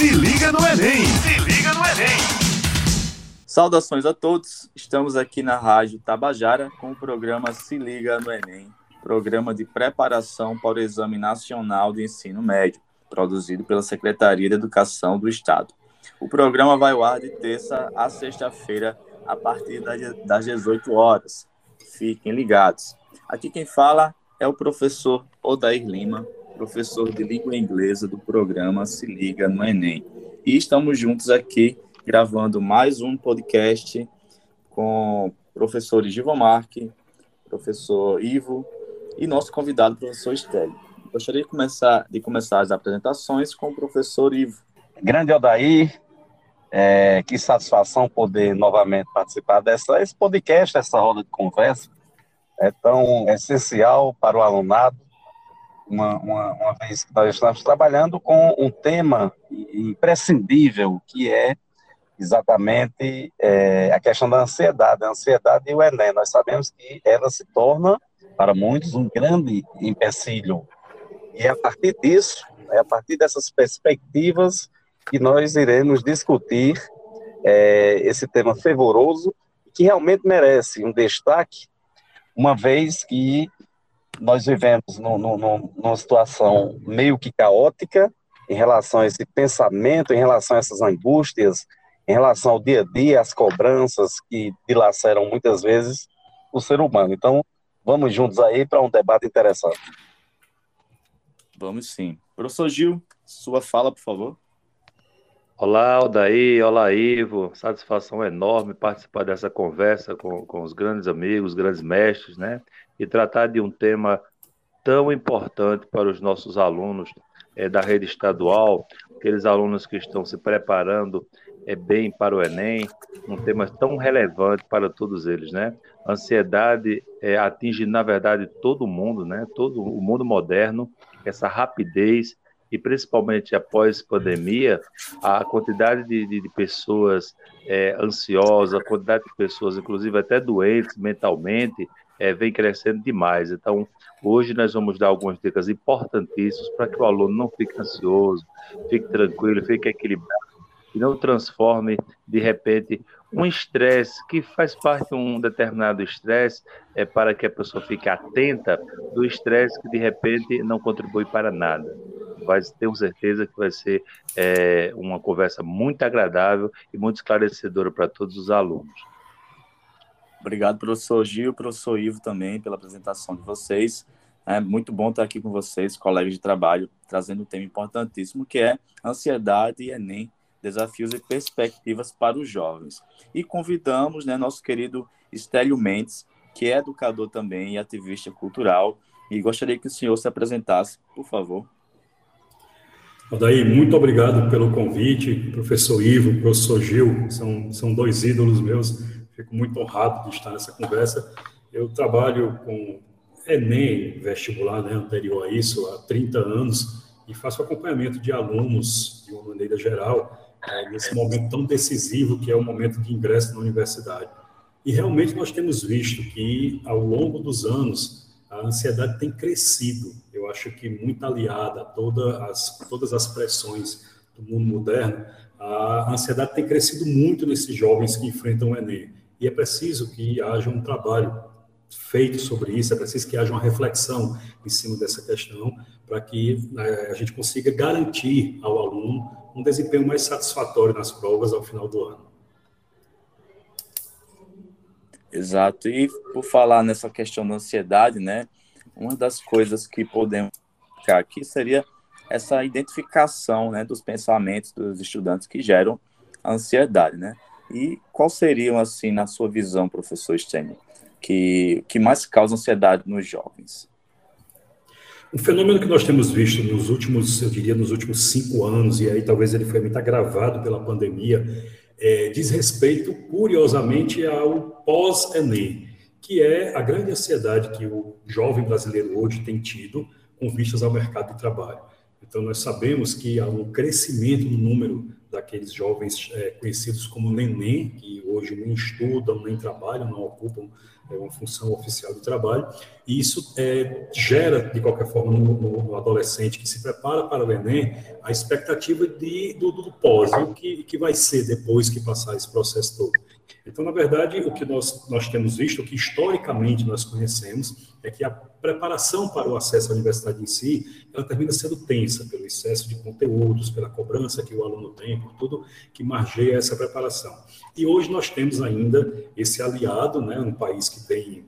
Se liga no Enem! Se liga no Enem! Saudações a todos. Estamos aqui na Rádio Tabajara com o programa Se Liga no Enem, programa de preparação para o Exame Nacional de Ensino Médio, produzido pela Secretaria de Educação do Estado. O programa vai ao ar de terça a sexta-feira, a partir das 18 horas. Fiquem ligados. Aqui quem fala é o professor Odair Lima, professor de língua inglesa do programa Se Liga no Enem. E estamos juntos aqui gravando mais um podcast com professores Givo Marque, professor Ivo e nosso convidado, professor Estélio. Gostaria de começar, de começar as apresentações com o professor Ivo. Grande Odair, é, que satisfação poder novamente participar dessa esse podcast, essa roda de conversa. É tão essencial para o alunado uma, uma, uma vez que nós estamos trabalhando com um tema imprescindível, que é exatamente é, a questão da ansiedade, a ansiedade e o Enem. Nós sabemos que ela se torna, para muitos, um grande empecilho. E é a partir disso, é a partir dessas perspectivas, que nós iremos discutir é, esse tema fervoroso, que realmente merece um destaque, uma vez que nós vivemos no, no, no, numa situação meio que caótica em relação a esse pensamento, em relação a essas angústias, em relação ao dia a dia, as cobranças que dilaceram muitas vezes o ser humano. Então, vamos juntos aí para um debate interessante. Vamos sim. Professor Gil, sua fala, por favor. Olá, Aldaí, olá, Ivo. Satisfação enorme participar dessa conversa com, com os grandes amigos, grandes mestres, né? E tratar de um tema tão importante para os nossos alunos é, da rede estadual, aqueles alunos que estão se preparando é, bem para o Enem, um tema tão relevante para todos eles, né? Ansiedade é, atinge, na verdade, todo mundo, né? Todo o mundo moderno, essa rapidez e principalmente após pandemia, a quantidade de, de, de pessoas é, ansiosas, a quantidade de pessoas, inclusive até doentes mentalmente, é, vem crescendo demais. Então, hoje nós vamos dar algumas dicas importantíssimas para que o aluno não fique ansioso, fique tranquilo, fique equilibrado e não transforme, de repente, um estresse que faz parte de um determinado estresse é para que a pessoa fique atenta do estresse que de repente não contribui para nada. Vai ter certeza que vai ser é, uma conversa muito agradável e muito esclarecedora para todos os alunos. Obrigado, professor Gil, professor Ivo também pela apresentação de vocês. É muito bom estar aqui com vocês, colegas de trabalho, trazendo um tema importantíssimo que é ansiedade e Enem desafios e perspectivas para os jovens. E convidamos né, nosso querido Estélio Mendes, que é educador também e ativista cultural, e gostaria que o senhor se apresentasse, por favor. Daí, muito obrigado pelo convite, professor Ivo, professor Gil, são, são dois ídolos meus, fico muito honrado de estar nessa conversa. Eu trabalho com Enem vestibular, né, anterior a isso, há 30 anos, e faço acompanhamento de alunos, de uma maneira geral, é, nesse momento tão decisivo que é o momento de ingresso na universidade. E realmente nós temos visto que, ao longo dos anos, a ansiedade tem crescido. Eu acho que muito aliada a toda as, todas as pressões do mundo moderno, a ansiedade tem crescido muito nesses jovens que enfrentam o Enem. E é preciso que haja um trabalho feito sobre isso, é preciso que haja uma reflexão em cima dessa questão, para que né, a gente consiga garantir ao aluno um desempenho mais satisfatório nas provas ao final do ano. Exato. E por falar nessa questão da ansiedade, né? Uma das coisas que podemos ficar aqui seria essa identificação, né, dos pensamentos dos estudantes que geram ansiedade, né? E quais seriam, assim, na sua visão, professor Stênio, que, que mais causa ansiedade nos jovens? Um fenômeno que nós temos visto nos últimos, eu diria, nos últimos cinco anos, e aí talvez ele foi muito agravado pela pandemia, é, diz respeito, curiosamente, ao pós-ENEM, que é a grande ansiedade que o jovem brasileiro hoje tem tido com vistas ao mercado de trabalho. Então, nós sabemos que há um crescimento no número daqueles jovens é, conhecidos como neném, que hoje nem estudam, nem trabalham, não ocupam é uma função oficial de trabalho, e isso é, gera, de qualquer forma, no, no, adolescente que se prepara para o Enem, a expectativa de, do, do pós, o que, que vai ser depois que passar esse processo todo. Então, na verdade, o que nós, nós temos visto, o que historicamente nós conhecemos, é que a preparação para o acesso à universidade em si, ela termina sendo tensa pelo excesso de conteúdos, pela cobrança que o aluno tem, por tudo que margeia essa preparação. E hoje nós temos ainda esse aliado, né, um país que tem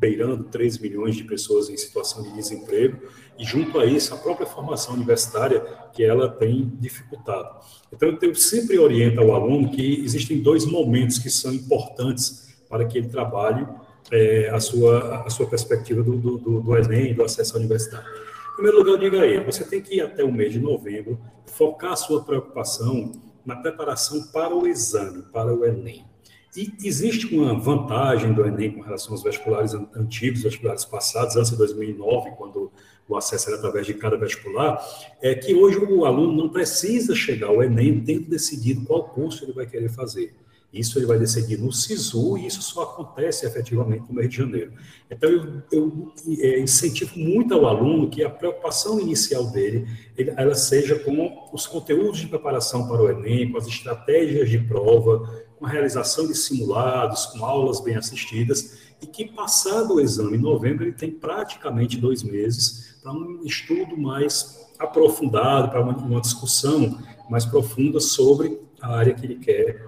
beirando 3 milhões de pessoas em situação de desemprego, e junto a isso, a própria formação universitária, que ela tem dificultado. Então, eu sempre oriento ao aluno que existem dois momentos que são importantes para que ele trabalhe é, a, sua, a sua perspectiva do, do, do Enem, do acesso à universidade. Em primeiro lugar, eu digo a ele, você tem que ir até o mês de novembro, focar a sua preocupação na preparação para o exame, para o Enem. E existe uma vantagem do Enem com relação aos vestibulares antigos, vestibulares passados, antes de 2009, quando o acesso era através de cada vestibular, é que hoje o aluno não precisa chegar ao Enem tendo decidido qual curso ele vai querer fazer. Isso ele vai decidir no SISU e isso só acontece efetivamente no mês de janeiro. Então, eu, eu é, incentivo muito ao aluno que a preocupação inicial dele ele, ela seja com os conteúdos de preparação para o Enem, com as estratégias de prova, com a realização de simulados, com aulas bem assistidas, e que, passado o exame em novembro, ele tem praticamente dois meses para um estudo mais aprofundado, para uma, uma discussão mais profunda sobre a área que ele quer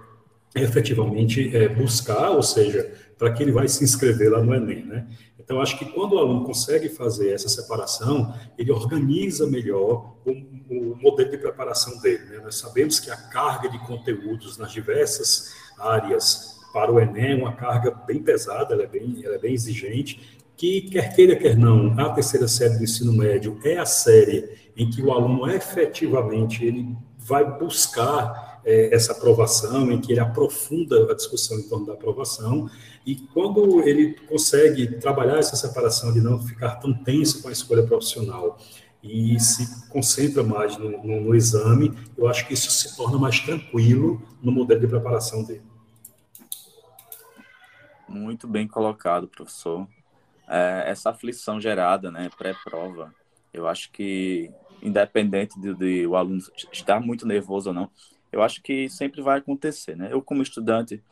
efetivamente é, buscar, ou seja, para que ele vai se inscrever lá no Enem, né? Então, acho que quando o aluno consegue fazer essa separação, ele organiza melhor o, o modelo de preparação dele. Né? Nós sabemos que a carga de conteúdos nas diversas áreas para o Enem é uma carga bem pesada, ela é bem, ela é bem exigente, que quer queira, quer não, a terceira série do ensino médio é a série em que o aluno efetivamente ele vai buscar é, essa aprovação, em que ele aprofunda a discussão em torno da aprovação, e quando ele consegue trabalhar essa separação de não ficar tão tenso com a escolha profissional e se concentra mais no, no, no exame, eu acho que isso se torna mais tranquilo no modelo de preparação dele. Muito bem colocado, professor. É, essa aflição gerada, né, pré-prova, eu acho que, independente de, de, o aluno estar muito nervoso ou não, eu acho que sempre vai acontecer, né? Eu, como estudante,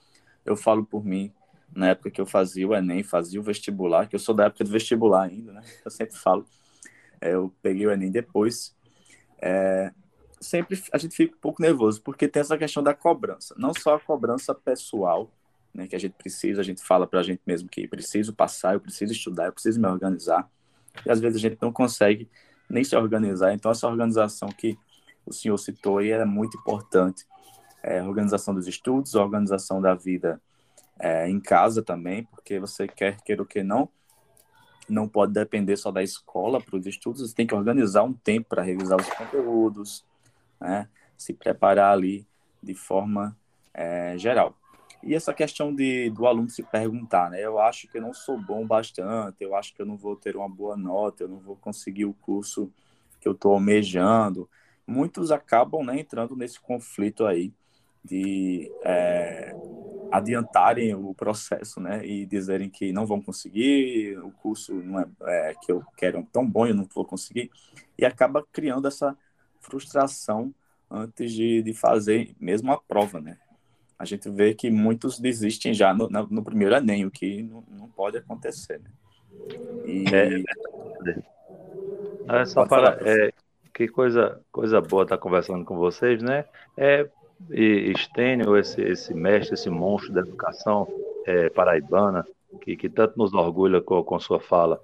eu falo por mim, na época que eu fazia o Enem, fazia o vestibular, que eu sou da época do vestibular ainda, né? Eu sempre falo, é, eu peguei o Enem depois, é, sempre a gente fica um pouco nervoso, porque tem essa questão da cobrança, não só a cobrança pessoal, né, que a gente precisa, a gente fala para a gente mesmo que preciso passar, eu preciso estudar, eu preciso me organizar, e às vezes a gente não consegue nem se organizar, então essa organização que o senhor citou e é muito importante. É, organização dos estudos, organização da vida é, em casa também, porque você quer queira o que não, não pode depender só da escola para os estudos, você tem que organizar um tempo para revisar os conteúdos, né? se preparar ali de forma é, geral. E essa questão de, do aluno se perguntar, né? Eu acho que eu não sou bom bastante, eu acho que eu não vou ter uma boa nota, eu não vou conseguir o curso que eu estou almejando muitos acabam né, entrando nesse conflito aí de é, adiantarem o processo, né, e dizerem que não vão conseguir, o curso não é, é, que eu quero tão bom, eu não vou conseguir, e acaba criando essa frustração antes de, de fazer mesmo a prova, né. A gente vê que muitos desistem já no, no primeiro Enem, o que não, não pode acontecer, né. E... É, é só para, é, que coisa, coisa boa estar conversando com vocês, né? É, e Stênio, esse, esse mestre, esse monstro da educação é, paraibana, que, que tanto nos orgulha com, com sua fala.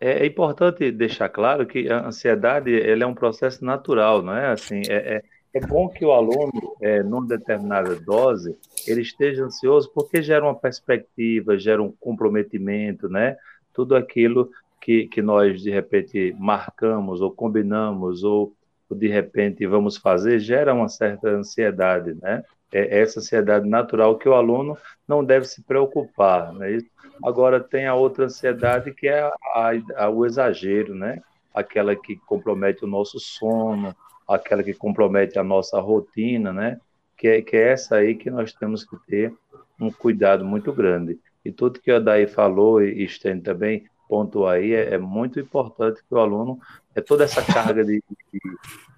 É, é, importante deixar claro que a ansiedade ele é um processo natural, não é? Assim, é, é, é bom que o aluno, é, numa determinada dose, ele esteja ansioso porque gera uma perspectiva, gera um comprometimento, né? Tudo aquilo que, que nós de repente marcamos ou combinamos ou de repente vamos fazer gera uma certa ansiedade, né? É essa ansiedade natural que o aluno não deve se preocupar, né? Agora tem a outra ansiedade que é a, a, o exagero, né? Aquela que compromete o nosso sono, aquela que compromete a nossa rotina, né? Que é, que é essa aí que nós temos que ter um cuidado muito grande. E tudo que o Daí falou e Stênio também pontuou aí, é, é, muito importante que o aluno, é toda essa carga de, de,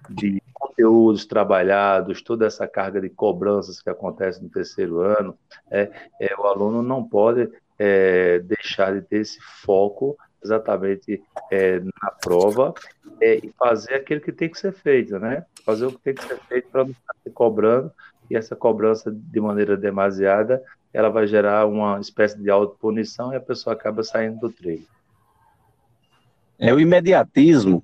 de, conteúdos trabalhados, toda essa carga de cobranças que acontece no terceiro ano, é, é o aluno não pode é, deixar de ter esse foco exatamente é, na prova é, e fazer aquilo que tem que ser feito, né? Fazer o que tem que ser feito para não estar se cobrando e essa cobrança de maneira demasiada ela vai gerar uma espécie de autopunição e a pessoa acaba saindo do treino. É o imediatismo,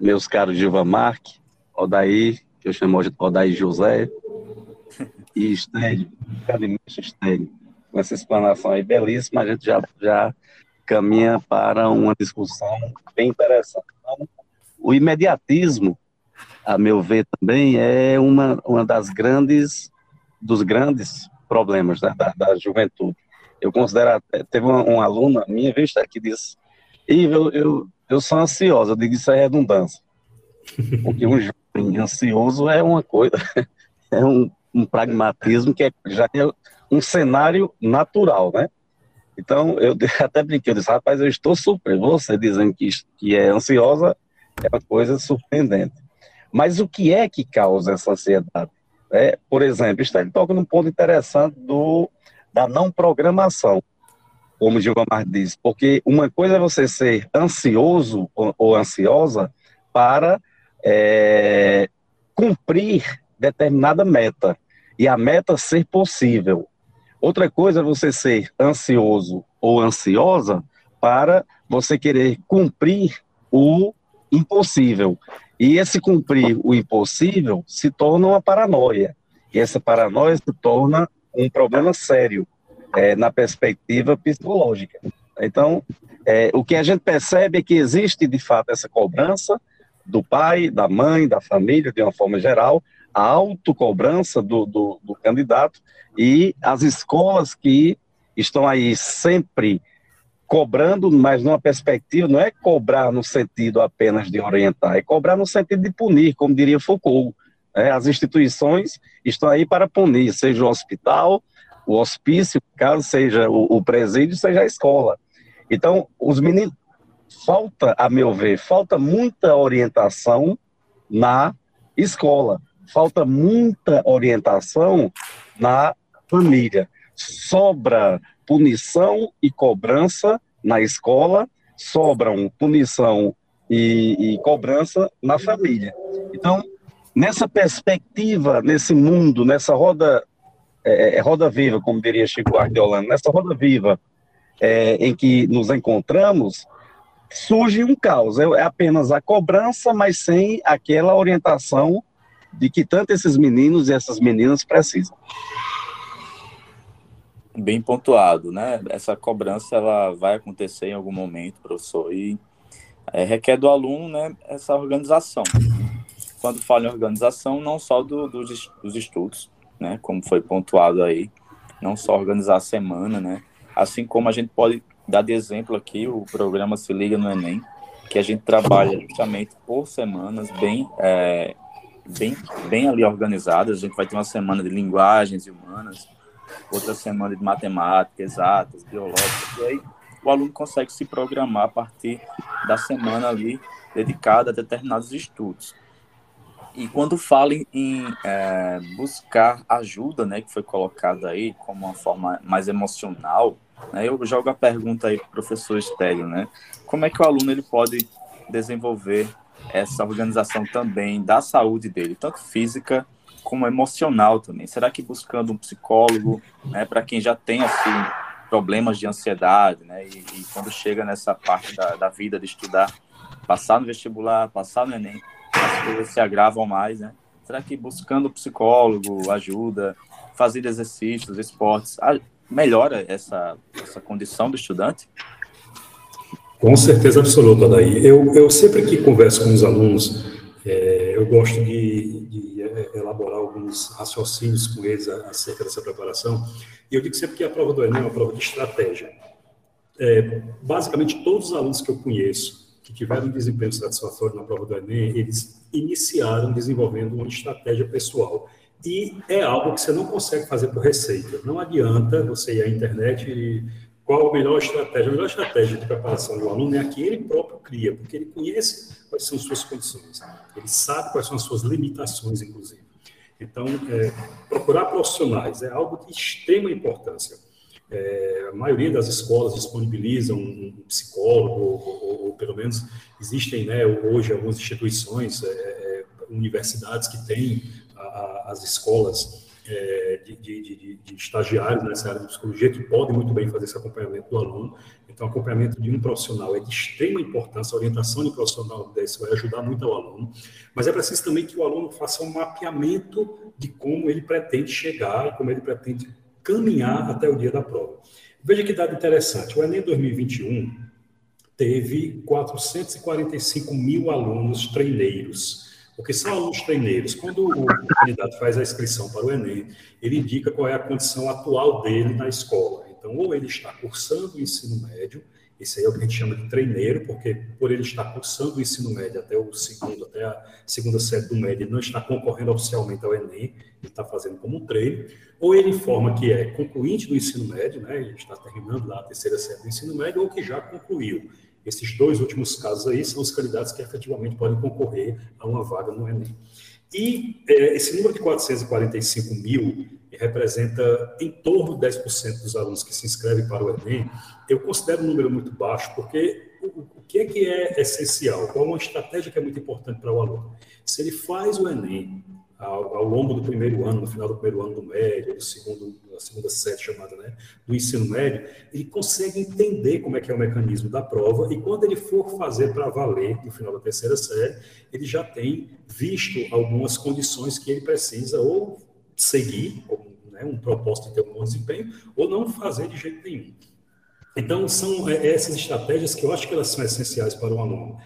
meus caros Gilva Marque, Odaí, que eu chamo de Odaí José, e Estélio, Cadimista Estélio. Com essa explanação aí belíssima, a gente já, já caminha para uma discussão bem interessante. Então, o imediatismo, a meu ver também, é uma, uma das grandes, dos grandes problemas né, da, da, juventude. Eu considero, teve uma, uma aluna minha, vista que disse, eu, eu, eu sou ansiosa, eu digo isso é redundância. Porque um jovem ansioso é uma coisa, é um, um pragmatismo que é, já é um cenário natural, né? Então, eu até brinquei, eu disse, rapaz, eu estou surpreso. Você dizendo que, que é ansiosa é uma coisa surpreendente. Mas o que é que causa essa ansiedade? É, por exemplo, está ele toca num ponto interessante do, da não programação, como o Gilmar diz, porque uma coisa é você ser ansioso ou, ou ansiosa para é, cumprir determinada meta, e a meta ser possível. Outra coisa é você ser ansioso ou ansiosa para você querer cumprir o impossível. E esse cumprir o impossível se torna uma paranoia. E essa paranoia se torna um problema sério é, na perspectiva psicológica. Então, é, o que a gente percebe é que existe, de fato, essa cobrança do pai, da mãe, da família, de uma forma geral, a autocobrança do, do, do candidato e as escolas que estão aí sempre cobrando, mas numa perspectiva, não é cobrar no sentido apenas de orientar, é cobrar no sentido de punir, como diria Foucault. É, as instituições estão aí para punir, seja o hospital, o hospício, caso seja o, o presídio, seja a escola. Então, os meninos, falta, a meu ver, falta muita orientação na escola, falta muita orientação na família. Sobra punição e cobrança na escola, sobram punição e, e cobrança na família. Então, nessa perspectiva, nesse mundo, nessa roda, é, é roda viva, como diria Chico Ardeolano, nessa roda viva é, em que nos encontramos, surge um caos. É, é apenas a cobrança, mas sem aquela orientação de que tanto esses meninos e essas meninas precisam bem pontuado, né? Essa cobrança ela vai acontecer em algum momento, professor, e é, requer do aluno, né, essa organização. Quando falo em organização, não só do, do, dos estudos, né, como foi pontuado aí, não só organizar a semana, né, assim como a gente pode dar de exemplo aqui o programa Se Liga no Enem, que a gente trabalha justamente por semanas bem é, bem, bem ali organizadas. A gente vai ter uma semana de linguagens humanas, outra semana de matemática, exatas, biológicas, e aí o aluno consegue se programar a partir da semana ali dedicada a determinados estudos. E quando fala em, é, buscar ajuda, né, que foi colocado aí como uma forma mais emocional, né, eu jogo a pergunta aí para o professor Estélio, né, como é que o aluno ele pode desenvolver essa organização também da saúde dele, tanto física como emocional também. Será que buscando um psicólogo, né, para quem já tem assim problemas de ansiedade, né, e, e quando chega nessa parte da, da, vida de estudar, passar no vestibular, passar no Enem, as coisas se agravam mais, né? Será que buscando psicólogo ajuda, fazer exercícios, esportes, melhora essa, essa condição do estudante? Com certeza absoluta, Daí. Eu, eu sempre que converso com os alunos, é, eu gosto de, de, é, elaborar alguns raciocínios com eles acerca dessa preparação. E eu digo sempre que a prova do Enem é uma prova de estratégia. É, basicamente, todos os alunos que eu conheço que tiveram um desempenho satisfatório na prova do Enem, eles iniciaram desenvolvendo uma estratégia pessoal. E é algo que você não consegue fazer por receita. Não adianta você ir à internet e qual a melhor estratégia? A melhor estratégia de preparação do aluno é a que ele próprio cria, porque ele conhece quais são suas condições, ele sabe quais são as suas limitações, inclusive. Então, é, procurar profissionais é algo de extrema importância. É, a maioria das escolas disponibilizam um psicólogo, ou, ou, ou pelo menos existem né, hoje algumas instituições, é, é universidades que têm a, a, as escolas é, de, de, de, de, estagiários nessa área de psicologia que podem muito bem fazer esse acompanhamento do aluno. Então, acompanhamento de um profissional é de extrema importância, a orientação de um profissional desse vai ajudar muito ao aluno, mas é preciso também que o aluno faça um mapeamento de como ele pretende chegar como ele pretende caminhar até o dia da prova. Veja que dado interessante, o Enem 2021 teve 445 mil alunos treineiros, porque são alunos treineiros. Quando o candidato faz a inscrição para o Enem, ele indica qual é a condição atual dele na escola. Então, ou ele está cursando o ensino médio, esse aí é o que a gente chama de treineiro, porque por ele estar cursando o ensino médio até o segundo, até a segunda série do médio, ele não está concorrendo oficialmente ao Enem, ele está fazendo como um treino, ou ele informa que é concluinte do ensino médio, né, ele está terminando lá a terceira série do ensino médio, ou que já concluiu. Esses dois últimos casos aí são os candidatos que efetivamente podem concorrer a uma vaga no Enem. E é, esse número de 445 mil representa em torno de 10% dos alunos que se inscrevem para o Enem. Eu considero um número muito baixo, porque o, o que é que é essencial? Qual é uma estratégia que é muito importante para o aluno? Se ele faz o Enem ao, ao, longo do primeiro ano, no final do primeiro ano do médio, do segundo, da segunda série chamada, né, do ensino médio, ele consegue entender como é que é o mecanismo da prova e quando ele for fazer para valer no final da terceira série, ele já tem visto algumas condições que ele precisa ou seguir, como né, um propósito de ter um bom desempenho, ou não fazer de jeito nenhum. Então, são é, essas estratégias que eu acho que elas são essenciais para o aluno.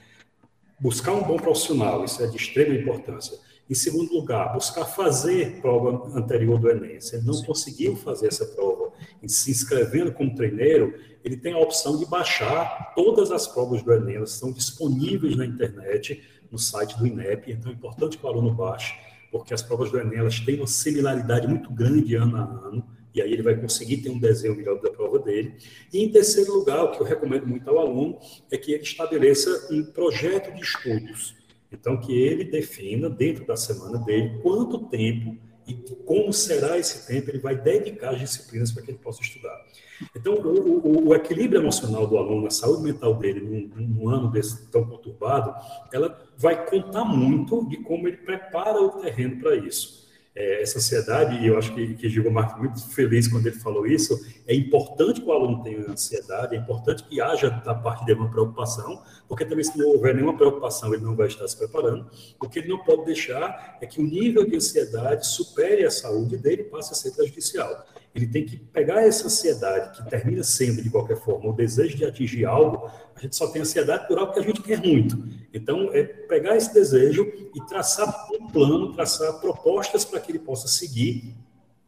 Buscar um bom profissional, isso é de extrema importância em segundo lugar, buscar fazer prova anterior do Enem. Se ele não Sim. conseguiu fazer essa prova e se inscrevendo como treineiro, ele tem a opção de baixar todas as provas do Enem. Elas estão disponíveis na internet, no site do INEP. Então, é importante que o aluno baixe, porque as provas do Enem elas têm uma similaridade muito grande ano a ano. E aí ele vai conseguir ter um desenho melhor da prova dele. E em terceiro lugar, o que eu recomendo muito ao aluno é que ele estabeleça um projeto de estudos então, que ele defina, dentro da semana dele, quanto tempo e como será esse tempo ele vai dedicar as disciplinas para que ele possa estudar. Então, o, o, o equilíbrio emocional do aluno, a saúde mental dele, num, num, ano desse tão conturbado, ela vai contar muito de como ele prepara o terreno para isso é, essa ansiedade, e eu acho que, que Gil Marques muito feliz quando ele falou isso, é importante que o aluno tenha ansiedade, é importante que haja da parte dele uma preocupação, porque também se não houver nenhuma preocupação, ele não vai estar se preparando. O que ele não pode deixar é que o nível de ansiedade supere a saúde dele e passe a ser prejudicial ele tem que pegar essa ansiedade, que termina sendo, de qualquer forma, o desejo de atingir algo, a gente só tem ansiedade por algo que a gente quer muito. Então, é pegar esse desejo e traçar um plano, traçar propostas para que ele possa seguir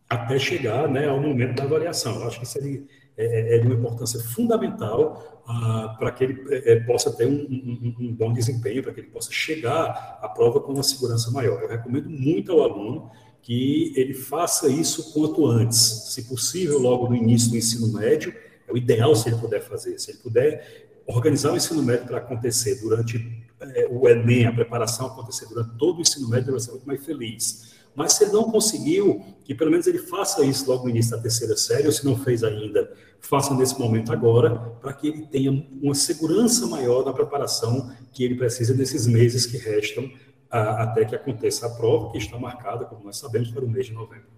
até chegar né, ao momento da avaliação. Eu acho que isso é, é, é de uma importância fundamental ah, para que ele é, é, possa ter um, um, um bom desempenho, para que ele possa chegar à prova com uma segurança maior. Eu recomendo muito ao aluno que ele faça isso quanto antes, se possível, logo no início do ensino médio, é o ideal se ele puder fazer. Se ele puder organizar o ensino médio para acontecer durante é, o Enem, a preparação acontecer durante todo o ensino médio, ele vai ser muito mais feliz. Mas se ele não conseguiu, que pelo menos ele faça isso logo no início da terceira série, ou se não fez ainda, faça nesse momento agora, para que ele tenha uma segurança maior na preparação que ele precisa nesses meses que restam até que aconteça a prova, que está marcada, como nós sabemos, para o mês de novembro.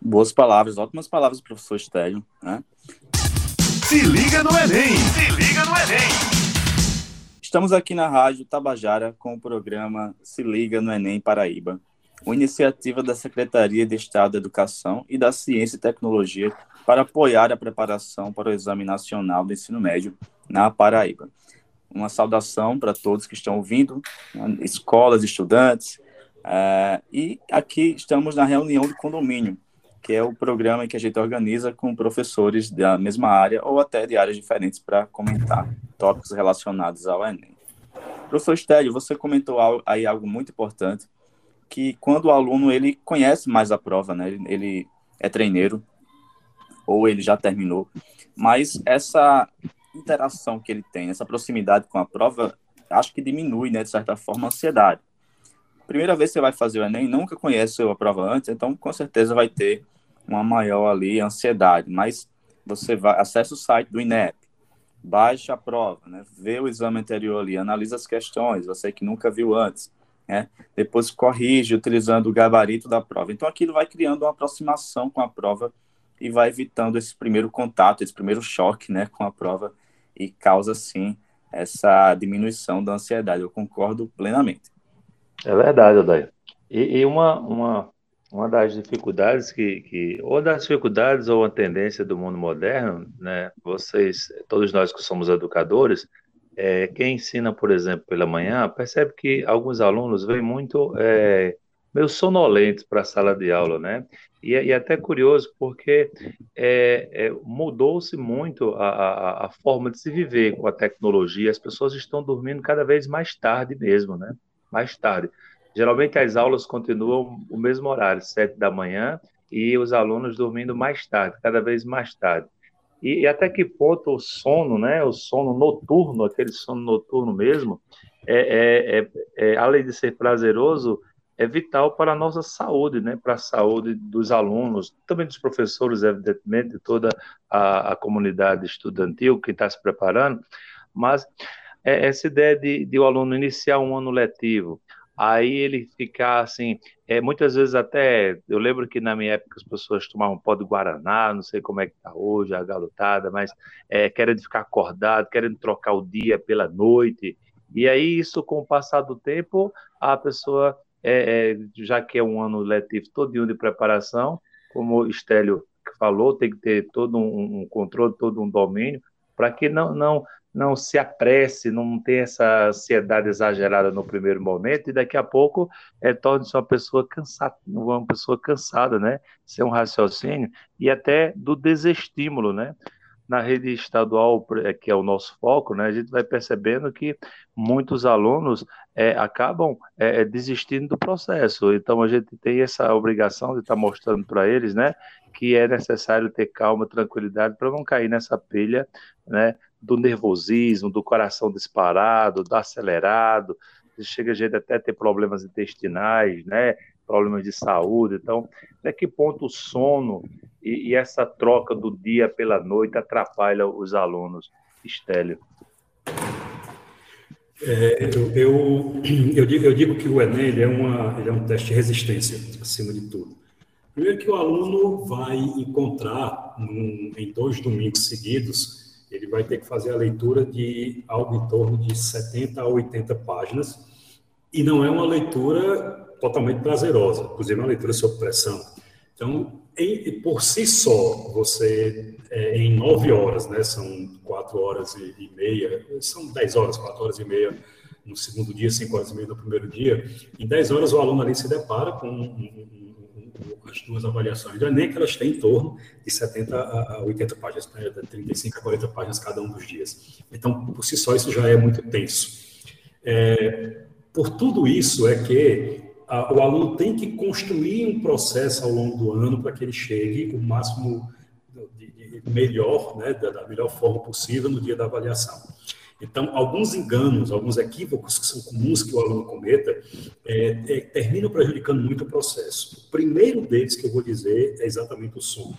Boas palavras, ótimas palavras do professor Estélio. Né? Se liga no Enem! Se liga no Enem! Estamos aqui na Rádio Tabajara com o programa Se Liga no Enem Paraíba, uma iniciativa da Secretaria de Estado da Educação e da Ciência e Tecnologia para apoiar a preparação para o Exame Nacional do Ensino Médio na Paraíba uma saudação para todos que estão ouvindo, né, escolas, estudantes. É, e aqui estamos na reunião do condomínio, que é o programa que a gente organiza com professores da mesma área ou até de áreas diferentes para comentar tópicos relacionados ao Enem. Professor Stélio, você comentou aí algo muito importante, que quando o aluno ele conhece mais a prova, né? Ele, ele é treineiro ou ele já terminou, mas essa interação que ele tem, essa proximidade com a prova, acho que diminui, né, de certa forma, a ansiedade. Primeira vez que você vai fazer o Enem, nunca conhece a prova antes, então com certeza vai ter uma maior ali ansiedade, mas você vai acessa o site do INEP, baixa a prova, né, vê o exame anterior ali, analisa as questões, você que nunca viu antes, né, depois corrige utilizando o gabarito da prova. Então aquilo vai criando uma aproximação com a prova e vai evitando esse primeiro contato, esse primeiro choque, né, com a prova e causa sim essa diminuição da ansiedade. Eu concordo plenamente. É verdade, Odair. E, e, uma, uma, uma das dificuldades que, que, ou das dificuldades ou a tendência do mundo moderno, né, vocês, todos nós que somos educadores, é, quem ensina, por exemplo, pela manhã, percebe que alguns alunos vêm muito é, meio sonolentos para a sala de aula, né? E, é, e é até curioso porque é, é, mudou-se muito a, a, a, forma de se viver com a tecnologia. As pessoas estão dormindo cada vez mais tarde mesmo, né? Mais tarde. Geralmente as aulas continuam o mesmo horário, sete da manhã, e os alunos dormindo mais tarde, cada vez mais tarde. E, e até que ponto o sono, né? O sono noturno, aquele sono noturno mesmo, é, é, é, além de ser prazeroso, é vital para a nossa saúde, né? para a saúde dos alunos, também dos professores, evidentemente, toda a, a comunidade estudantil que está se preparando, mas é essa ideia de, de o aluno iniciar um ano letivo, aí ele ficar assim, é, muitas vezes até, eu lembro que na minha época as pessoas tomavam pó de Guaraná, não sei como é que está hoje, a garotada, mas é, querendo ficar acordado, querendo trocar o dia pela noite, e aí isso com o passar do tempo, a pessoa é, é, já que é um ano letivo todo de preparação, como o Estélio falou, tem que ter todo um, um controle, todo um domínio, para que não, não, não se apresse, não tenha essa ansiedade exagerada no primeiro momento e daqui a pouco é, torne-se uma pessoa cansada, uma pessoa cansada, né? Ser um raciocínio e até do desestímulo, né? Na rede estadual, é, que é o nosso foco, né, a gente vai percebendo que muitos alunos é, acabam é, é, desistindo do processo. Então, a gente tem essa obrigação de estar tá mostrando para eles né, que é necessário ter calma, tranquilidade, para não cair nessa pilha né, do nervosismo, do coração disparado, do acelerado. Chega a gente até ter problemas intestinais, né, problemas de saúde. Então, até que ponto o sono e, e essa troca do dia pela noite atrapalha os alunos, Estélio? É, eu, eu, eu, digo, eu, digo, que o Enem ele é, uma, ele é um teste de resistência, acima de tudo. Primeiro que o aluno vai encontrar num, em dois domingos seguidos, ele vai ter que fazer a leitura de algo em torno de 70 a 80 páginas, e não é uma leitura totalmente prazerosa, inclusive uma leitura sob pressão. Então, em, por si só, você, é, em nove horas, né, são quatro horas e, e, meia, são dez horas, quatro horas e meia no segundo dia, cinco horas e meia no primeiro dia, em dez horas o aluno ali se depara com um, um, um, as duas avaliações do Enem, que elas têm em torno de 70 a 80 páginas, né, de 35 a 40 páginas cada um dos dias. Então, por si só, isso já é muito tenso. É, por tudo isso é que o aluno tem que construir um processo ao longo do ano para que ele chegue o máximo de, de melhor, né, da, da, melhor forma possível no dia da avaliação. Então, alguns enganos, alguns equívocos que são comuns que o aluno cometa, é, é, terminam prejudicando muito o processo. O primeiro deles que eu vou dizer é exatamente o sono.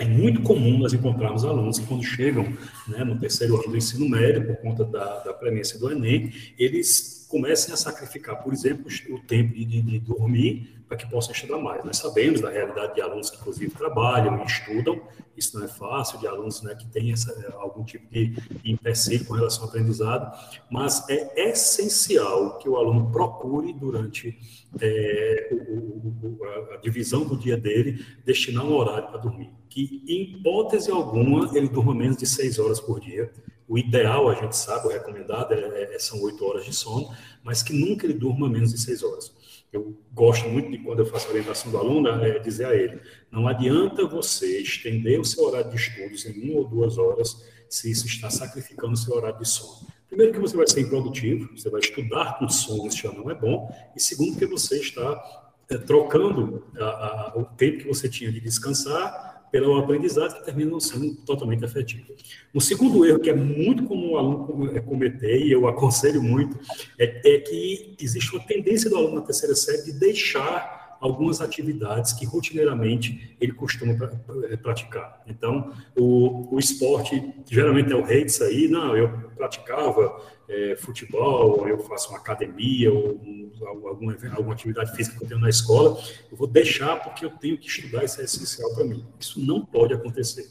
É muito comum nós encontrarmos alunos que, quando chegam né, no terceiro ano do ensino médio, por conta da, da premência do Enem, eles comecem a sacrificar, por exemplo, o tempo de, de, de dormir para que possam estudar mais. Nós sabemos da realidade de alunos que, inclusive, trabalham e estudam, isso não é fácil, de alunos né, que têm essa, algum tipo de empecilho com relação ao aprendizado, mas é essencial que o aluno procure, durante é, o, o, a divisão do dia dele, destinar um horário para dormir. Que, em hipótese alguma, ele durma menos de seis horas por dia, o ideal, a gente sabe, o recomendado é, é, são oito horas de sono, mas que nunca ele durma menos de seis horas. Eu gosto muito de, quando eu faço a orientação do aluno, é dizer a ele: não adianta você estender o seu horário de estudos em uma ou duas horas se isso está sacrificando o seu horário de sono. Primeiro, que você vai ser improdutivo, você vai estudar com sono, isso já não é bom. E segundo, que você está é, trocando a, a, o tempo que você tinha de descansar pelo aprendizado que termina não sendo totalmente efetivo. Um segundo erro que é muito comum o aluno é, cometer, e eu aconselho muito, é, é que existe uma tendência do aluno na terceira série de deixar algumas atividades que rotineiramente ele costuma eh, praticar. Então, o, o esporte geralmente é o rei disso aí. Não, eu praticava é, futebol, eu faço uma academia, ou um, alguma, alguma atividade física que eu tenho na escola, eu vou deixar porque eu tenho que estudar, isso é essencial para mim. Isso não pode acontecer.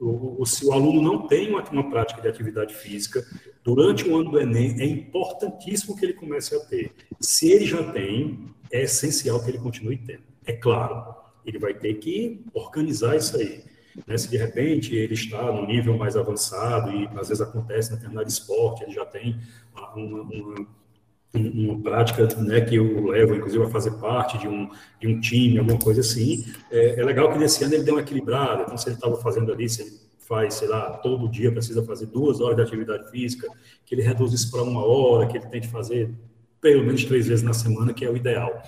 O, o, se o aluno não tem uma, uma, prática de atividade física, durante o ano do Enem, é importantíssimo que ele comece a ter. Se ele já tem, é essencial que ele continue tendo. É claro, ele vai ter que organizar isso aí. Né? Se de repente ele está no nível mais avançado, e às vezes acontece na determinado esporte, ele já tem uma, uma, uma prática né, que o leva, inclusive, a fazer parte de um, de um time, alguma coisa assim, é, é legal que nesse ano ele dê uma equilibrada. Então, se ele estava fazendo ali, se ele faz, sei lá, todo dia precisa fazer duas horas de atividade física, que ele reduz isso para uma hora, que ele tente fazer pelo menos três vezes na semana, que é o ideal.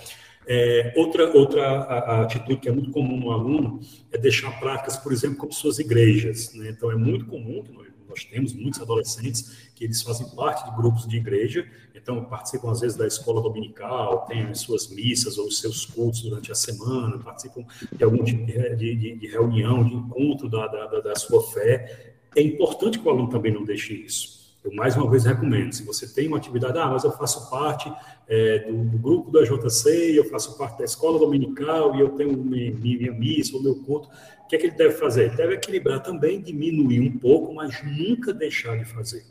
É, outra outra a, a atitude que é muito comum no aluno é deixar práticas, por exemplo, como suas igrejas. Né? Então, é muito comum que nós, nós temos muitos adolescentes que eles fazem parte de grupos de igreja, então participam às vezes da escola dominical, têm as suas missas ou os seus cultos durante a semana, participam de algum tipo de, de, de reunião, de encontro da, da, da sua fé. É importante que o aluno também não deixe isso. Eu mais uma vez recomendo, se você tem uma atividade, ah, mas eu faço parte é, do, do, grupo da JC, eu faço parte da escola dominical e eu tenho minha, minha missa, o meu culto, o que é que ele deve fazer? Ele deve equilibrar também, diminuir um pouco, mas nunca deixar de fazer.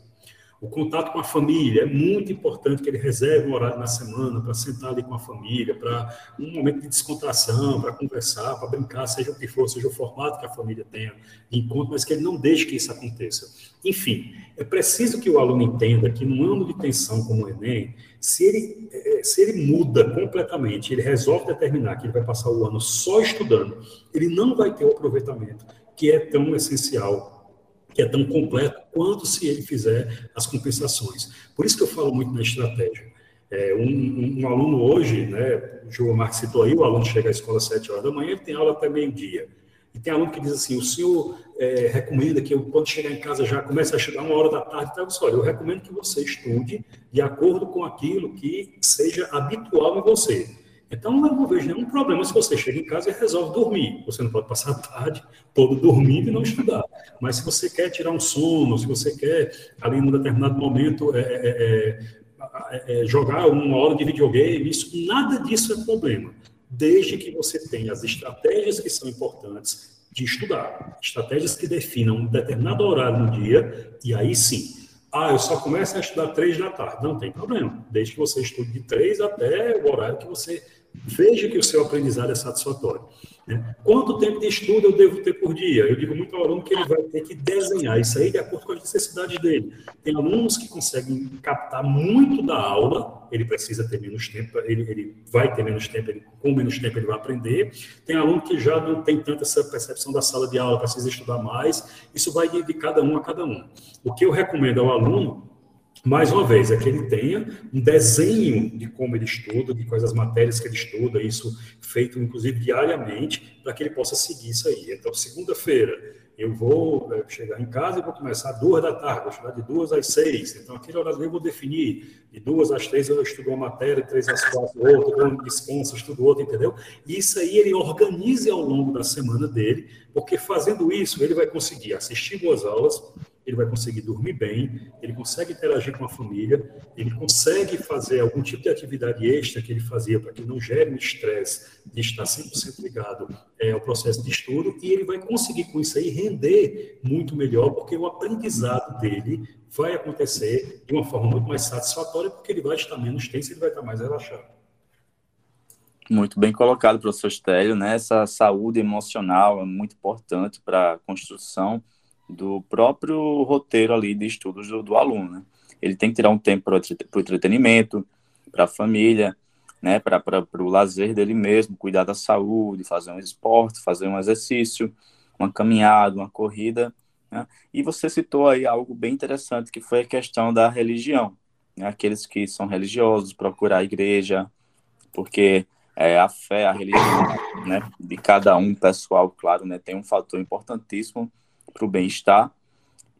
O contato com a família é muito importante que ele reserve um horário na semana para sentar ali com a família, para um momento de descontração, para conversar, para brincar, seja o que for, seja o formato que a família tenha de encontro, mas que ele não deixe que isso aconteça. Enfim, é preciso que o aluno entenda que num ano de tensão como o Enem, se ele, eh, se ele muda completamente, ele resolve determinar que ele vai passar o ano só estudando, ele não vai ter o aproveitamento que é tão essencial que é tão completo quanto se ele fizer as compensações. Por isso que eu falo muito na estratégia. É, um, um, um, aluno hoje, né, o João Marques citou aí, o aluno chega à escola às 7 horas da manhã, ele tem aula até meio-dia. E tem aluno que diz assim, o senhor é, recomenda que eu, quando chegar em casa, já comece a estudar uma hora da tarde, então, olha, eu recomendo que você estude de acordo com aquilo que seja habitual em você. Então, não vejo nenhum problema se você chega em casa e resolve dormir. Você não pode passar a tarde todo dormindo e não estudar. Mas se você quer tirar um sono, se você quer, ali em um determinado momento, é, é, é, é jogar uma hora de videogame, isso, nada disso é problema. Desde que você tenha as estratégias que são importantes de estudar. Estratégias que definam um determinado horário no dia, e aí sim, ah, eu só começo a estudar três da tarde. Não tem problema. Desde que você estude de três até o horário que você veja que o seu aprendizado é satisfatório. Né? Quanto tempo de estudo eu devo ter por dia? Eu digo muito ao aluno que ele vai ter que desenhar isso aí de acordo com as necessidades dele. Tem alunos que conseguem captar muito da aula, ele precisa ter menos tempo, ele, ele vai ter menos tempo, ele, com menos tempo ele vai aprender. Tem aluno que já não tem tanta essa percepção da sala de aula, precisa estudar mais. Isso vai de, de cada um a cada um. O que eu recomendo ao aluno mais uma vez, é que ele tenha um desenho de como ele estuda, de quais as matérias que ele estuda, isso feito inclusive diariamente, para que ele possa seguir isso aí. Então, segunda-feira, eu vou é, chegar em casa e vou começar duas da tarde, vou estudar de duas às seis. Então, aquele horário eu vou definir. De duas às três eu estudo uma matéria, três às quatro outra, um descanso, estudo outra, entendeu? E isso aí ele organize ao longo da semana dele, porque fazendo isso ele vai conseguir assistir boas aulas, ele vai conseguir dormir bem, ele consegue interagir com a família, ele consegue fazer algum tipo de atividade extra que ele fazia para que não gere um estresse de estar 100% ligado é, ao processo de estudo, e ele vai conseguir com isso aí render muito melhor, porque o aprendizado dele vai acontecer de uma forma muito mais satisfatória, porque ele vai estar menos tenso e ele vai estar mais relaxado. Muito bem colocado, professor Stélio, né? Essa saúde emocional é muito importante para a construção do próprio roteiro ali de estudos do, do aluno. Né? Ele tem que tirar um tempo para o entretenimento, para a família, né? para o lazer dele mesmo, cuidar da saúde, fazer um esporte, fazer um exercício, uma caminhada, uma corrida, Né? E você citou aí algo bem interessante, que foi a questão da religião. Né? Aqueles que são religiosos, procurar a igreja, porque é, a fé, a religião né, de cada um, pessoal, claro, né, tem um fator importantíssimo para o bem-estar.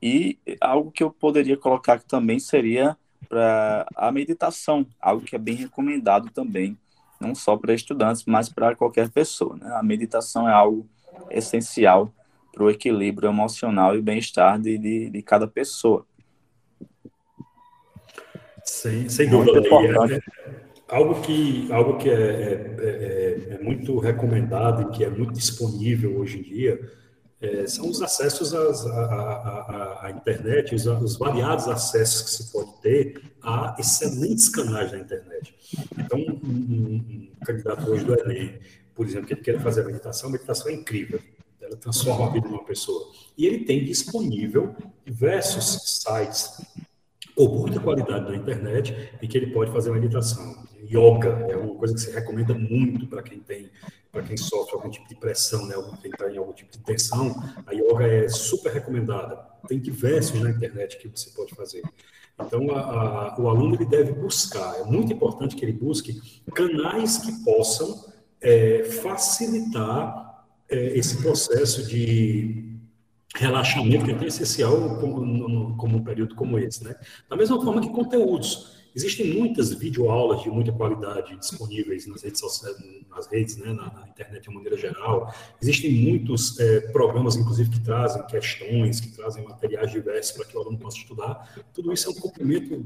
E algo que eu poderia colocar aqui também seria para a meditação, algo que é bem recomendado também, não só para estudantes, mas para qualquer pessoa. Né? A meditação é algo essencial para o equilíbrio emocional e bem-estar de, de, de, cada pessoa. Sem, sem dúvida. É, é, algo que, algo que é, é, é, é, muito recomendado e que é muito disponível hoje em dia é, são os acessos à, à, à, internet, os, os, variados acessos que se pode ter a excelentes canais da internet. Então, um, um, um candidato hoje do Enem, por exemplo, que ele quer fazer a meditação, a meditação é incrível ela transforma a vida de uma pessoa. E ele tem disponível diversos sites com muita qualidade na internet em que ele pode fazer meditação. Yoga é uma coisa que se recomenda muito para quem tem, para quem sofre algum tipo de pressão, né, quem está em algum tipo de tensão. A yoga é super recomendada. Tem diversos na internet que você pode fazer. Então, a, a, o aluno ele deve buscar, é muito importante que ele busque canais que possam é, facilitar é, esse processo de relaxamento que é tão essencial como, um período como esse, né? Da mesma forma que conteúdos. Existem muitas videoaulas de muita qualidade disponíveis nas redes sociais, nas redes, né, na, na internet de maneira geral. Existem muitos é, programas, inclusive, que trazem questões, que trazem materiais diversos para que o aluno possa estudar. Tudo isso é um complemento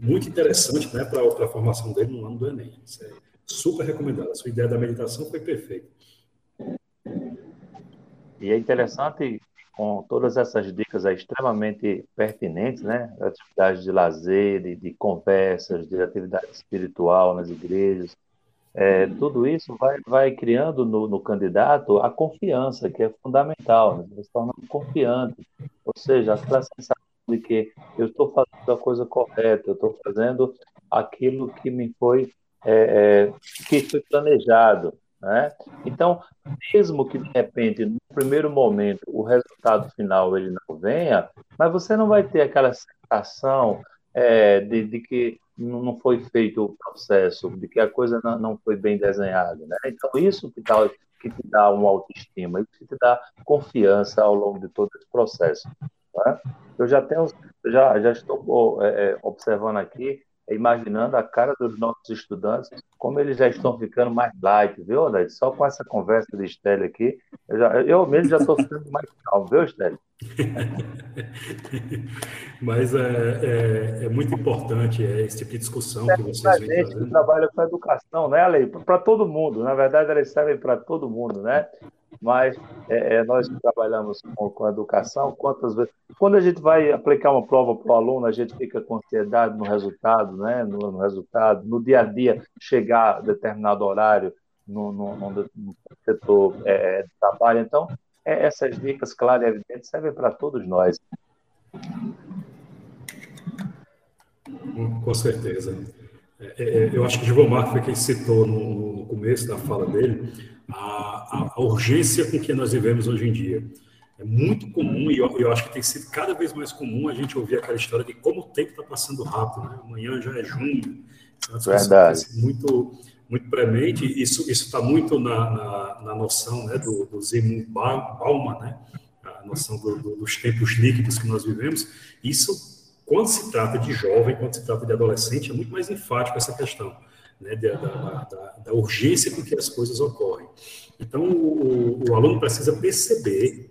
muito interessante né, para a formação dele no ano do Enem. Isso é super recomendado. A sua ideia da meditação foi perfeita. E é interessante, com todas essas dicas extremamente pertinentes, né? Atividades de lazer, de, de conversas, de atividade espiritual nas igrejas, é, tudo isso vai, vai criando no, no, candidato a confiança, que é fundamental, né? se torna confiante, ou seja, aquela sensação de que eu estou fazendo a coisa correta, eu estou fazendo aquilo que me foi, é, é, que foi planejado, né? Então, mesmo que de repente, no primeiro momento, o resultado final ele não venha, mas você não vai ter aquela sensação é, de, de, que não foi feito o processo, de que a coisa não, não foi bem desenhada. Né? Então, isso que, dá, que te dá uma autoestima, isso que te dá confiança ao longo de todo esse processo. Né? Eu já tenho, já, já estou é, é observando aqui imaginando a cara dos nossos estudantes, como eles já estão ficando mais light, viu, Alex? Só com essa conversa de Estélio aqui, eu, já, eu mesmo já estou ficando mais calmo, viu, Estélio? Mas é, é, é, muito importante é, esse tipo de discussão é, que vocês vêm gente que trabalha com educação, né, Ale? Para todo mundo, na verdade, eles servem para todo mundo, né? Mas é, é, nós trabalhamos com, com educação, quantas vezes. Quando a gente vai aplicar uma prova para o aluno, a gente fica com ansiedade no resultado, né? No, no, resultado, no dia a dia, chegar a determinado horário no, no, no, no setor é, de trabalho. Então, é, essas dicas claras e evidentes servem para todos nós. Com certeza. É, é, eu acho que o Gilmar foi quem citou no, começo da fala dele a, a, urgência com que nós vivemos hoje em dia. É muito comum, e eu, eu, acho que tem sido cada vez mais comum a gente ouvir aquela história de como o tempo está passando rápido. Né? Amanhã já é junho. Verdade. Muito, muito premente. Isso está muito na, na, na, noção né, do, do Zygmunt Bauman, né? a noção do, do, dos tempos líquidos que nós vivemos. Isso, quando se trata de jovem, quando se trata de adolescente, é muito mais enfático essa questão né, da, da, da, urgência com que as coisas ocorrem. Então, o, o, aluno precisa perceber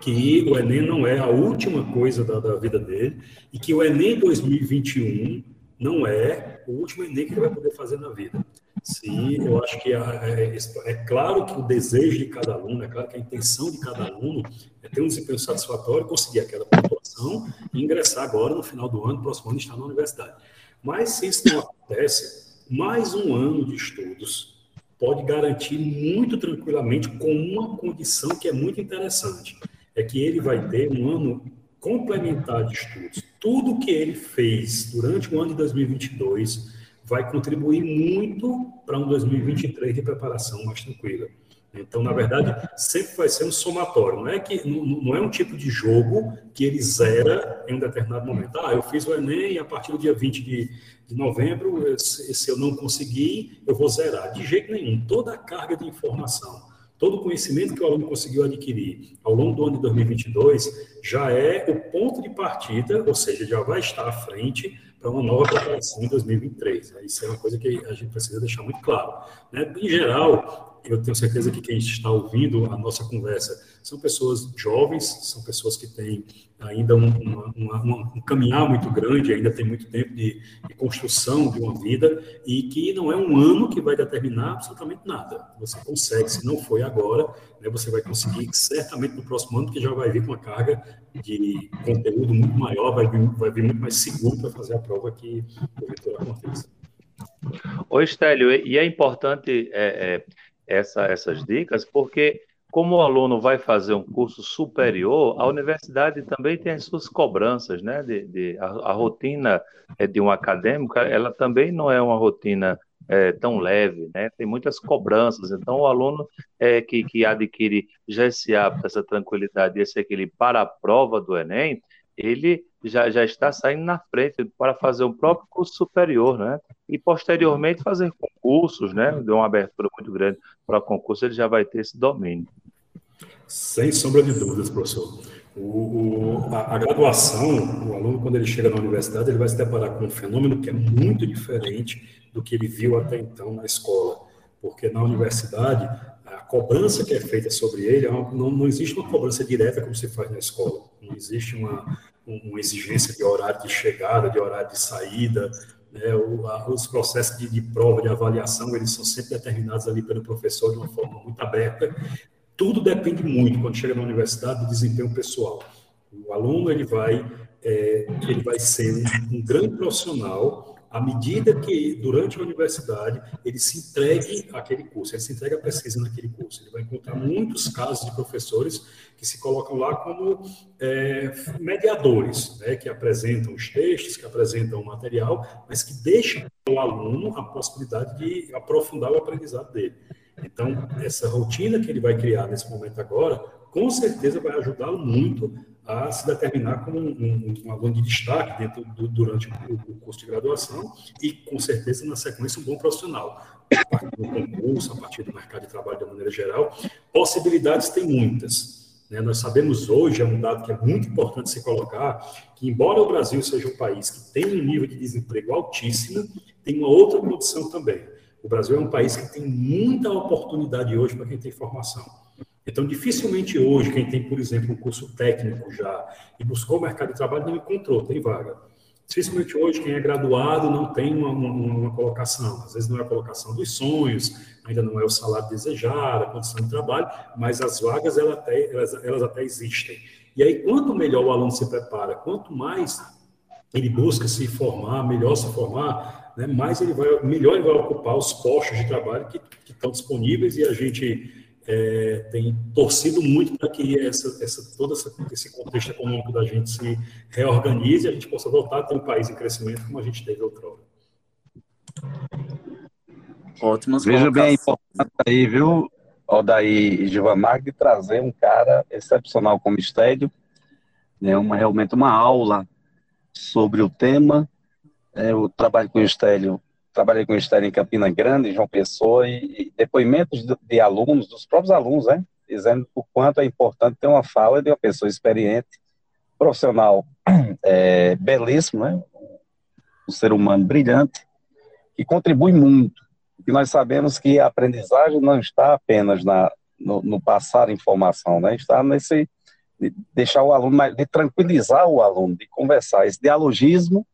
que o Enem não é a última coisa da, da, vida dele e que o Enem 2021 não é o último Enem que ele vai poder fazer na vida. Sim, eu acho que é, é, é, claro que o desejo de cada aluno, é claro que a intenção de cada aluno é ter um desempenho satisfatório, conseguir aquela pontuação e ingressar agora no final do ano, próximo ano, estar na universidade. Mas se isso não acontece, mais um ano de estudos pode garantir muito tranquilamente com uma condição que é muito interessante, é que ele vai ter um ano complementar de estudos. Tudo que ele fez durante o ano de 2022 vai contribuir muito para um 2023 de preparação mais tranquila. Então, na verdade, sempre vai ser um somatório. Não é que não, é um tipo de jogo que ele zera em um determinado momento. Ah, eu fiz o Enem e a partir do dia 20 de, de novembro, se, se eu não conseguir, eu vou zerar. De jeito nenhum. Toda a carga de informação, todo o conhecimento que o aluno conseguiu adquirir ao longo do ano de 2022 já é o ponto de partida, ou seja, já vai estar à frente para uma nova preparação em 2023. Isso é uma coisa que a gente precisa deixar muito claro. Né? Em geral, eu tenho certeza que quem está ouvindo a nossa conversa são pessoas jovens, são pessoas que têm ainda um, uma, uma, um caminhar muito grande, ainda tem muito tempo de, de, construção de uma vida, e que não é um ano que vai determinar absolutamente nada. Você consegue, se não foi agora, né, você vai conseguir certamente no próximo ano, que já vai vir com uma carga de conteúdo muito maior, vai vir, vai vir muito mais seguro para fazer a prova que porventura aconteça. Oi, Stélio, e é importante é, é essa, essas dicas, porque como o aluno vai fazer um curso superior, a universidade também tem as suas cobranças, né? De, de a, a, rotina é, de um acadêmico, ela também não é uma rotina é, tão leve, né? Tem muitas cobranças. Então, o aluno é, que, que adquire já esse hábito, essa tranquilidade, esse equilíbrio para a prova do Enem, ele já, já está saindo na frente para fazer um próprio curso superior, né? E posteriormente fazer concursos, né? Deu uma abertura muito grande para concurso, ele já vai ter esse domínio. Sem sombra de dúvidas, professor. O, o, a, a, graduação, o aluno, quando ele chega na universidade, ele vai se deparar com um fenômeno que é muito diferente do que ele viu até então na escola. Porque na universidade, a cobrança que é feita sobre ele, é não, não existe uma cobrança direta como se faz na escola. Não existe uma, uma exigência de horário de chegada, de horário de saída, né, os processos de, de, prova, de avaliação, eles são sempre determinados ali pelo professor de uma forma muito aberta. Tudo depende muito, quando chega na universidade, do desempenho pessoal. O aluno ele vai, é, ele vai ser um, um grande profissional à medida que, durante a universidade, ele se entregue àquele curso, ele se entregue à pesquisa naquele curso. Ele vai encontrar muitos casos de professores que se colocam lá como é, mediadores, né, que apresentam os textos, que apresentam o material, mas que deixam ao aluno a possibilidade de aprofundar o aprendizado dele. Então, essa rotina que ele vai criar nesse momento agora, com certeza vai ajudá-lo muito a se determinar como um, um, um aluno de destaque dentro do, durante o, o, curso de graduação e, com certeza, na sequência, um bom profissional. A partir do concurso, a partir do mercado de trabalho de maneira geral, possibilidades tem muitas. Né? Nós sabemos hoje, é um dado que é muito importante se colocar, que embora o Brasil seja um país que tem um nível de desemprego altíssimo, tem uma outra condição também. O Brasil é um país que tem muita oportunidade hoje para quem tem formação. Então, dificilmente hoje, quem tem, por exemplo, um curso técnico já e buscou o mercado de trabalho não encontrou, tem vaga. Dificilmente hoje, quem é graduado não tem uma, uma, uma, colocação. Às vezes não é a colocação dos sonhos, ainda não é o salário desejado, a condição de trabalho, mas as vagas elas até, elas, elas até existem. E aí, quanto melhor o aluno se prepara, quanto mais ele busca se formar, melhor se formar, né, mais ele vai, melhor ele vai ocupar os postos de trabalho que, que estão disponíveis e a gente é, tem torcido muito para que essa, essa, todo essa, esse contexto econômico da gente se reorganize e a gente possa voltar a ter um país em crescimento como a gente teve outrora. Ótimas Veja bem a importância aí, viu, Aldair e Gilvamar, de trazer um cara excepcional como Estédio, né, uma, realmente uma aula sobre o tema. É, o trabalho com o Estélio trabalhei com o Ministério em Campina Grande, João Pessoa, e, depoimentos de, alunos, dos próprios alunos, né, dizendo o quanto é importante ter uma fala de uma pessoa experiente, profissional é, belíssimo, né, um ser humano brilhante, que contribui muito. E nós sabemos que a aprendizagem não está apenas na, no, no passar informação, né, está nesse de deixar o aluno, de tranquilizar o aluno, de conversar, esse dialogismo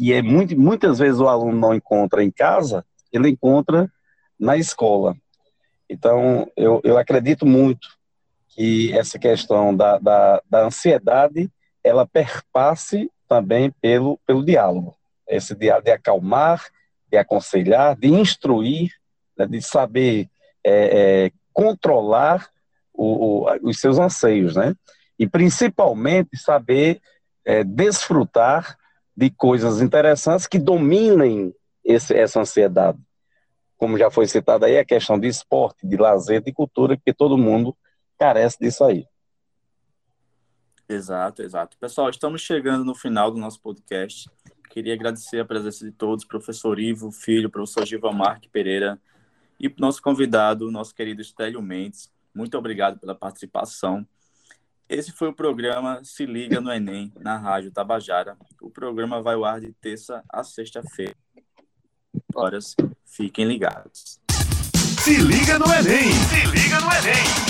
e é muito, muitas vezes o aluno não encontra em casa, ele encontra na escola. Então, eu, eu acredito muito que essa questão da, da, da ansiedade, ela perpasse também pelo, pelo diálogo. Esse diálogo de acalmar, de aconselhar, de instruir, né, de saber é, é, controlar o, o, os seus anseios, né? E principalmente saber é, desfrutar de coisas interessantes que dominem esse, essa ansiedade. Como já foi citado aí, a questão de esporte, de lazer, de cultura, que todo mundo carece disso aí. Exato, exato. Pessoal, estamos chegando no final do nosso podcast. Queria agradecer a presença de todos, professor Ivo Filho, professor Gilvamar Pereira e nosso convidado, nosso querido Estélio Mendes. Muito obrigado pela participação. Esse foi o programa Se Liga no Enem, na Rádio Tabajara. O programa vai ao ar de terça a sexta-feira. Horas, fiquem ligados. Se liga no Enem! Se liga